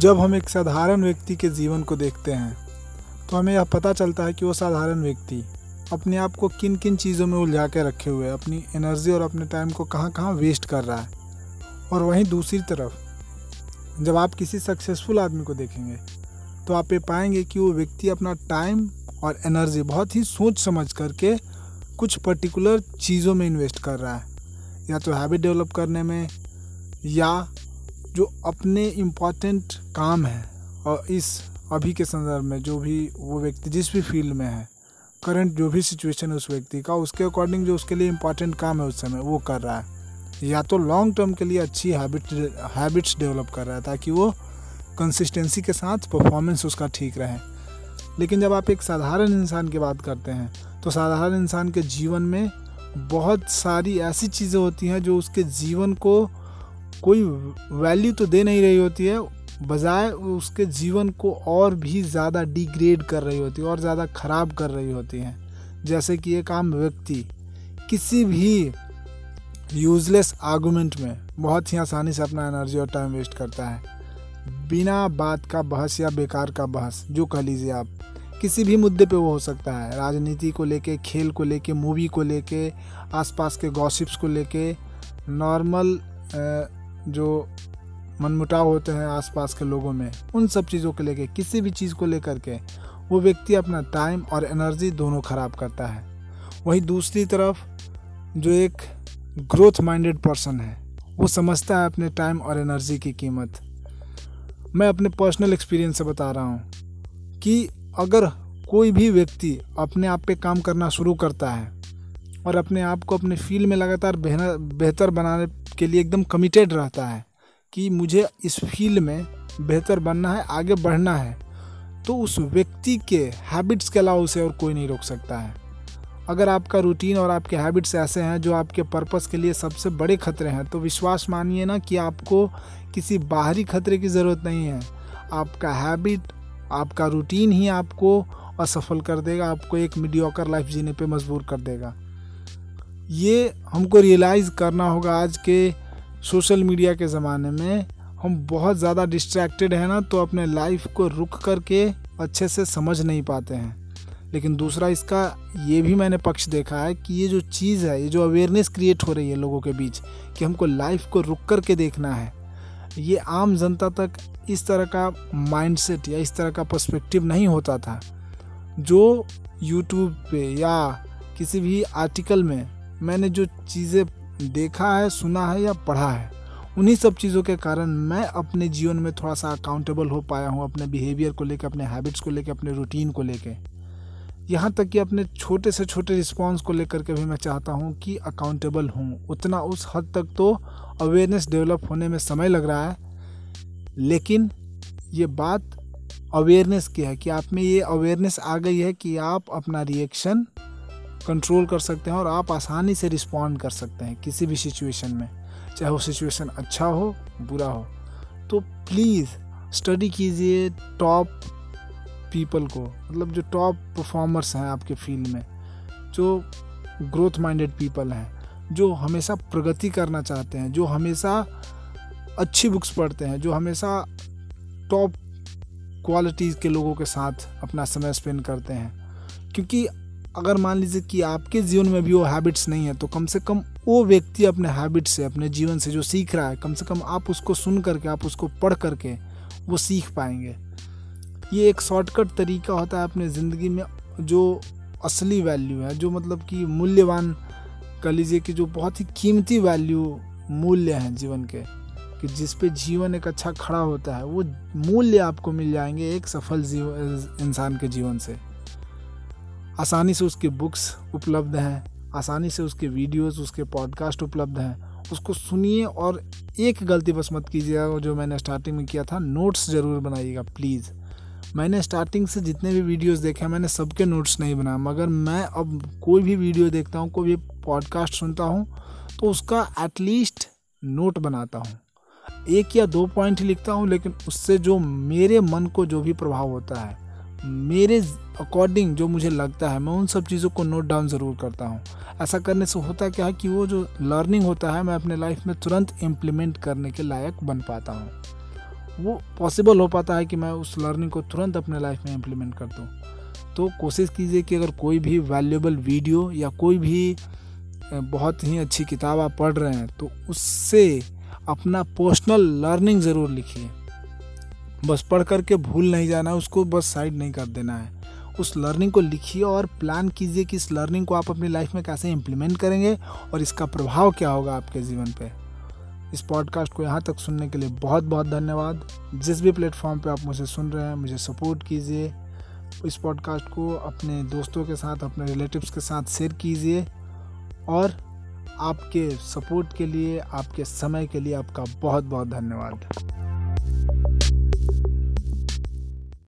जब हम एक साधारण व्यक्ति के जीवन को देखते हैं तो हमें यह पता चलता है कि वो साधारण व्यक्ति अपने आप को किन किन चीज़ों में उलझा के रखे हुए अपनी एनर्जी और अपने टाइम को कहाँ कहाँ वेस्ट कर रहा है। और वहीं दूसरी तरफ़, जब आप किसी सक्सेसफुल आदमी को देखेंगे तो आप ये पाएँगे कि वो व्यक्ति अपना टाइम और एनर्जी बहुत ही सोच समझ करके कुछ पर्टिकुलर चीज़ों में इन्वेस्ट कर रहा है। या तो हैबिट डेवलप करने में, या जो अपने इंपॉर्टेंट काम है और इस अभी के संदर्भ में जो भी वो व्यक्ति, जिस भी फ़ील्ड में है करंट जो भी सिचुएशन है उस व्यक्ति का, उसके अकॉर्डिंग जो उसके लिए इंपॉर्टेंट काम है उस समय, वो कर रहा है। या तो लॉन्ग टर्म के लिए अच्छी हैबिट हैबिट्स डेवलप कर रहा है ताकि वो कंसिस्टेंसी के साथ परफॉर्मेंस उसका ठीक रहे। लेकिन जब आप एक साधारण इंसान की बात करते हैं तो साधारण इंसान के जीवन में बहुत सारी ऐसी चीज़ें होती हैं जो उसके जीवन को कोई वैल्यू तो दे नहीं रही होती है, बजाय उसके जीवन को और भी ज़्यादा डिग्रेड कर रही होती है, और ज़्यादा ख़राब कर रही होती हैं। जैसे कि एक आम व्यक्ति किसी भी यूजलेस आर्गूमेंट में बहुत ही आसानी से अपना एनर्जी और टाइम वेस्ट करता है। बिना बात का बहस या बेकार का बहस, जो कह लीजिए आप, किसी भी मुद्दे पे वो हो सकता है। राजनीति को लेके, खेल को लेके मूवी को लेके, आसपास के गॉसिप्स को लेके नॉर्मल जो मनमुटाव होते हैं आसपास के लोगों में, उन सब चीज़ों को लेके, किसी भी चीज़ को लेकर के, वो व्यक्ति अपना टाइम और एनर्जी दोनों ख़राब करता है। वहीं दूसरी तरफ़, जो एक ग्रोथ माइंडेड पर्सन है, वो समझता है अपने टाइम और एनर्जी की कीमत। मैं अपने पर्सनल एक्सपीरियंस से बता रहा हूँ कि अगर कोई भी व्यक्ति अपने आप पे काम करना शुरू करता है और अपने आप को अपने फ़ील्ड में लगातार बेहतर बनाने के लिए एकदम कमिटेड रहता है कि मुझे इस फ़ील्ड में बेहतर बनना है, आगे बढ़ना है। तो उस व्यक्ति के हैबिट्स के अलावा उसे और कोई नहीं रोक सकता है। अगर आपका रूटीन और आपके हैबिट्स ऐसे हैं जो आपके पर्पस के लिए सबसे बड़े खतरे हैं तो विश्वास मानिए ना कि आपको किसी बाहरी खतरे की ज़रूरत नहीं है। आपका हैबिट आपका रूटीन ही आपको असफल कर देगा, आपको एक मीडियोकर लाइफ जीने पे मजबूर कर देगा। ये हमको रियलाइज़ करना होगा आज के सोशल मीडिया के ज़माने में। हम बहुत ज़्यादा डिस्ट्रैक्टेड हैं ना तो अपने लाइफ को रुक करके अच्छे से समझ नहीं पाते हैं। लेकिन दूसरा इसका, ये भी मैंने पक्ष देखा है कि ये जो चीज़ है, ये जो अवेयरनेस क्रिएट हो रही है लोगों के बीच कि हमको लाइफ को रुक कर के देखना है, ये आम जनता तक इस तरह का माइंडसेट या इस तरह का पर्सपेक्टिव नहीं होता था। जो यूट्यूब पे या किसी भी आर्टिकल में मैंने जो चीज़ें देखा है, सुना है या पढ़ा है, उन्हीं सब चीज़ों के कारण मैं अपने जीवन में थोड़ा सा अकाउंटेबल हो पाया हूँ, अपने बिहेवियर को लेकर अपने हैबिट्स को लेकर अपने रूटीन को लेकर यहाँ तक कि अपने छोटे से छोटे रिस्पॉन्स को लेकर के भी मैं चाहता हूँ कि अकाउंटेबल हूँ। उतना उस हद तक तो अवेयरनेस डेवलप होने में समय लग रहा है, लेकिन ये बात अवेयरनेस की है कि आप में ये अवेयरनेस आ गई है कि आप अपना रिएक्शन कंट्रोल कर सकते हैं और आप आसानी से रिस्पॉन्ड कर सकते हैं किसी भी सिचुएशन में, चाहे वो सिचुएशन अच्छा हो, बुरा हो। तो प्लीज़ स्टडी कीजिए टॉप पीपल को मतलब जो टॉप परफॉर्मर्स हैं आपके फ़ील्ड में, जो ग्रोथ माइंडेड पीपल हैं, जो हमेशा प्रगति करना चाहते हैं, जो हमेशा अच्छी बुक्स पढ़ते हैं, जो हमेशा टॉप क्वालिटीज़ के लोगों के साथ अपना समय स्पेंड करते हैं। क्योंकि अगर मान लीजिए कि आपके जीवन में भी वो हैबिट्स नहीं है तो कम से कम वो व्यक्ति अपने हैबिट से, अपने जीवन से जो सीख रहा है, कम से कम आप उसको सुन करके, आप उसको पढ़ करके वो सीख पाएँगे। ये एक शॉर्टकट तरीका होता है अपने ज़िंदगी में जो असली वैल्यू है, जो मतलब कि मूल्यवान कह लीजिए कि जो बहुत ही कीमती वैल्यू मूल्य हैं जीवन के, कि जिस पे जीवन एक अच्छा खड़ा होता है, वो मूल्य आपको मिल जाएँगे एक सफल इंसान के जीवन से। आसानी से उसके बुक्स उपलब्ध हैं, आसानी से उसके वीडियोस, उसके पॉडकास्ट उपलब्ध हैं। उसको सुनिए और एक गलती बस मत कीजिएगा जो मैंने स्टार्टिंग में किया था नोट्स ज़रूर बनाइएगा प्लीज़ मैंने स्टार्टिंग से जितने भी वीडियोस देखे मैंने सबके नोट्स नहीं बनाया मगर मैं अब कोई भी वीडियो देखता हूँ, कोई भी पॉडकास्ट सुनता हूँ तो उसका एटलीस्ट नोट बनाता हूँ। एक या दो पॉइंट लिखता हूँ, लेकिन उससे जो मेरे मन को जो भी प्रभाव होता है मेरे अकॉर्डिंग जो मुझे लगता है, मैं उन सब चीज़ों को नोट डाउन ज़रूर करता हूँ। ऐसा करने से होता क्या है कि वो जो लर्निंग होता है, मैं अपने लाइफ में तुरंत इम्प्लीमेंट करने के लायक बन पाता हूँ। वो पॉसिबल हो पाता है कि मैं उस लर्निंग को तुरंत अपने लाइफ में इम्प्लीमेंट कर दूँ। तो कोशिश कीजिए कि अगर कोई भी वैल्यूबल वीडियो या कोई भी बहुत ही अच्छी किताब आप पढ़ रहे हैं तो उससे अपना पर्सनल लर्निंग ज़रूर लिखिए। बस पढ़ करके भूल नहीं जाना, उसको बस साइड नहीं कर देना है। उस लर्निंग को लिखिए और प्लान कीजिए कि इस लर्निंग को आप अपनी लाइफ में कैसे इम्प्लीमेंट करेंगे और इसका प्रभाव क्या होगा आपके जीवन पे। इस पॉडकास्ट को यहाँ तक सुनने के लिए बहुत बहुत धन्यवाद। जिस भी प्लेटफॉर्म पे आप मुझे सुन रहे हैं, मुझे सपोर्ट कीजिए। इस पॉडकास्ट को अपने दोस्तों के साथ, अपने रिलेटिव्स के साथ शेयर कीजिए और आपके सपोर्ट के लिए, आपके समय के लिए आपका बहुत बहुत धन्यवाद।